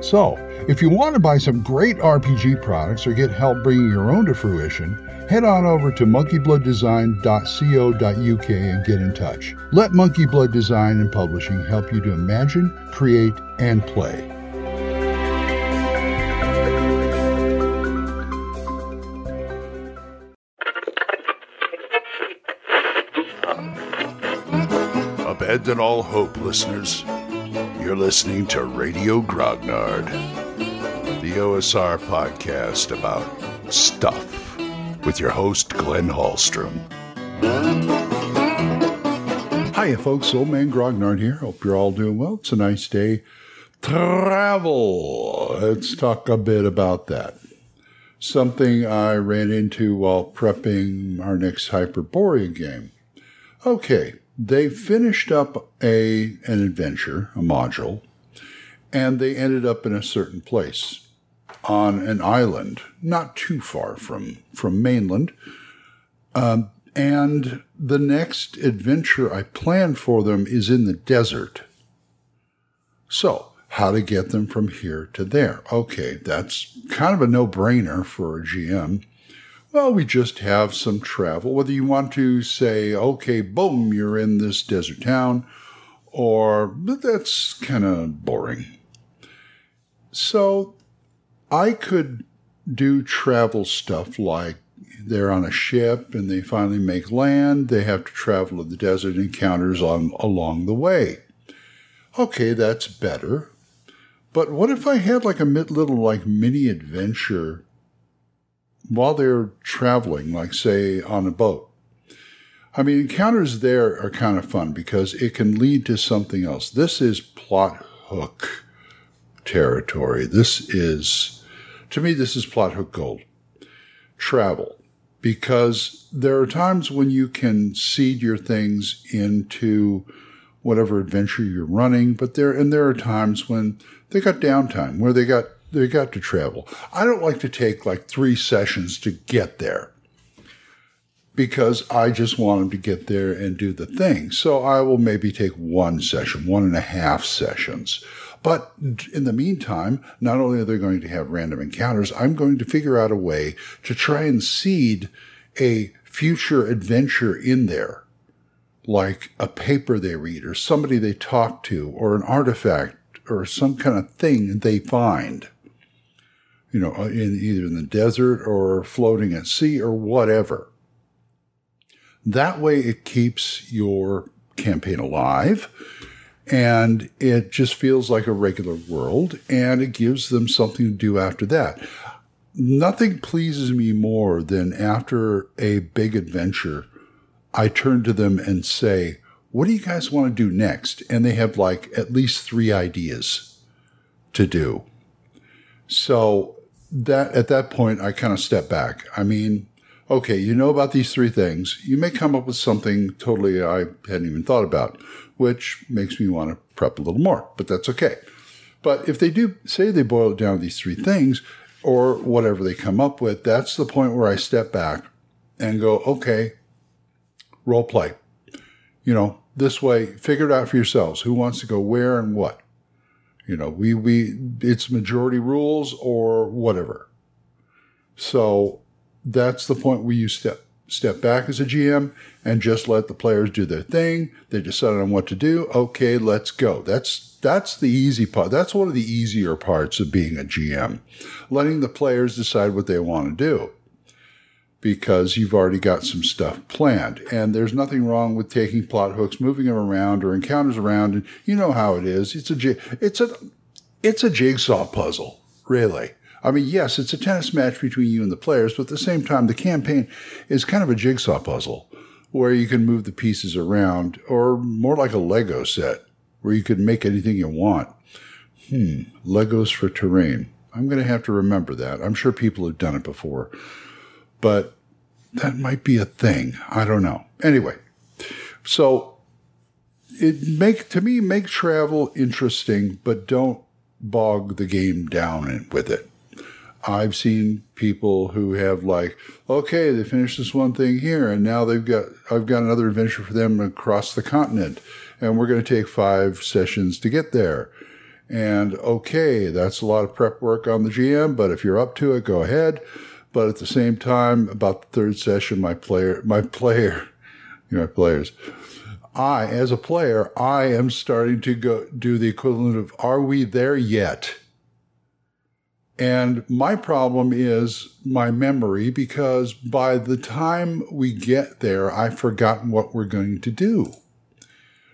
So, if you want to buy some great RPG products or get help bringing your own to fruition, head on over to monkeyblooddesign.co.uk and get in touch. Let Monkey Blood Design and Publishing help you to imagine, create, and play. Abandon all hope, listeners. You're listening to Radio Grognard, the OSR podcast about stuff with your host, Glenn Hallstrom. Hiya, folks. Old Man Grognard here. Hope you're all doing well. It's a nice day. Travel. Let's talk a bit about that. Something I ran into while prepping our next Hyperborea game. Okay, they finished up a an adventure, a module, and they ended up in a certain place on an island not too far from, from mainland. Um, and the next adventure I plan for them is in the desert. So, how to get them from here to there? Okay, that's kind of a no brainer for a GM. Well, we just have some travel. Whether you want to say, okay, boom, you're in this desert town, or that's kind of boring. So I could do travel stuff like they're on a ship and they finally make land. They have to travel to the desert encounters on, along the way. Okay, that's better. But what if I had like a little like mini adventure while they're traveling, like say on a boat? I mean, encounters there are kind of fun because it can lead to something else. This is plot hook territory. This is to me, this is plot hook gold. Travel. Because there are times when you can seed your things into whatever adventure you're running, but there and there are times when they got downtime where they got they got to travel. I don't like to take like three sessions to get there because I just want them to get there and do the thing. So I will maybe take one session, one and a half sessions. But in the meantime, not only are they going to have random encounters, I'm going to figure out a way to try and seed a future adventure in there, like a paper they read or somebody they talk to or an artifact or some kind of thing they find. You know, uh, in either in the desert or floating at sea or whatever. That way it keeps your campaign alive and it just feels like a regular world and it gives them something to do after that. Nothing pleases me more than after a big adventure, I turn to them and say, What do you guys want to do next? And they have like at least three ideas to do. So that at that point I kind of step back. I mean, okay, you know about these three things. You may come up with something totally I hadn't even thought about which makes me want to prep a little more, but that's okay. But if they do say they boil it down to these three things or whatever they come up with, that's the point where I step back and go, okay, role play. You know, this way, figure it out for yourselves. Who wants to go where and what? You know, we, we, it's majority rules or whatever. So that's the point where you step step back as a GM and just let the players do their thing. They decide on what to do. Okay, let's go. That's that's the easy part. That's one of the easier parts of being a GM, letting the players decide what they want to do. Because you've already got some stuff planned. And there's nothing wrong with taking plot hooks, moving them around or encounters around. And you know how it is. It's a, it's a, it's a jigsaw puzzle, really. I mean, yes, it's a tennis match between you and the players, but at the same time, the campaign is kind of a jigsaw puzzle where you can move the pieces around, or more like a Lego set where you can make anything you want. Hmm, Legos for terrain. I'm going to have to remember that. I'm sure people have done it before, but that might be a thing. I don't know. Anyway, so it make to me make travel interesting, but don't bog the game down with it. I've seen people who have like, okay, they finished this one thing here, and now they've got I've got another adventure for them across the continent, and we're going to take five sessions to get there. And okay, that's a lot of prep work on the GM, but if you're up to it, go ahead. But at the same time, about the third session, my player, my player, you my players, I, as a player, I am starting to go do the equivalent of, are we there yet? And my problem is my memory because by the time we get there, I've forgotten what we're going to do.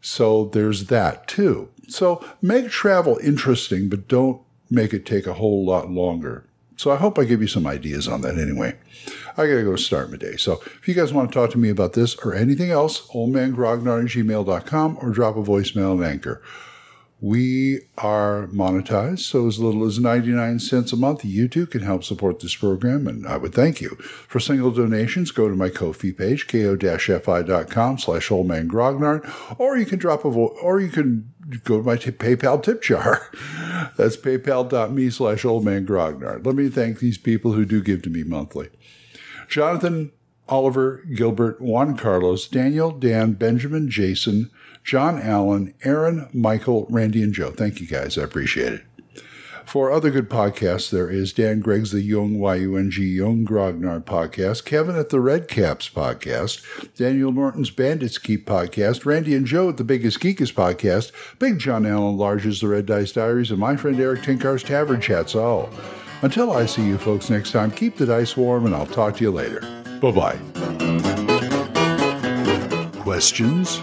So there's that too. So make travel interesting, but don't make it take a whole lot longer. So I hope I give you some ideas on that anyway. I gotta go start my day. So if you guys want to talk to me about this or anything else, oldmangrognard at gmail.com or drop a voicemail on Anchor. We are monetized, so as little as 99 cents a month, you too can help support this program, and I would thank you. For single donations, go to my Ko-fi page, ko-fi.com slash oldmangrognard, or you can drop a vo- or you can go to my t- PayPal tip jar. That's paypal.me slash oldmangrognard. Let me thank these people who do give to me monthly. Jonathan, Oliver, Gilbert, Juan Carlos, Daniel, Dan, Benjamin, Jason, John Allen, Aaron, Michael, Randy, and Joe. Thank you guys. I appreciate it. For other good podcasts, there is Dan Gregg's The Young Y-U-N-G Young Grognard podcast, Kevin at the Red Caps podcast, Daniel Norton's Bandits Keep podcast, Randy and Joe at the Biggest Geekest podcast, Big John Allen Large's The Red Dice Diaries, and my friend Erik Tenkar's Tavern Chats. All. Until I see you folks next time, keep the dice warm, and I'll talk to you later. Bye bye. Questions?